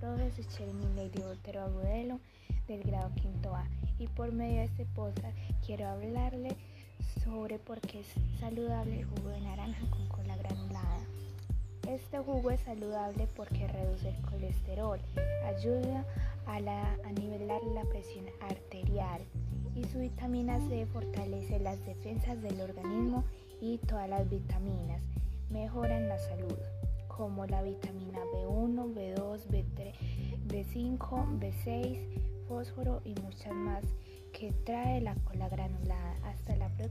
profesor Cherny Lady Botero Agudelo del grado quinto A y por medio de este podcast quiero hablarle sobre por qué es saludable el jugo de naranja con cola granulada. Este jugo es saludable porque reduce el colesterol, ayuda a, a nivelar la presión arterial y su vitamina C fortalece las defensas del organismo y todas las vitaminas mejoran la salud como la vitamina B1, B2, B3, B5, B6, fósforo y muchas más que trae la cola granulada. Hasta la próxima.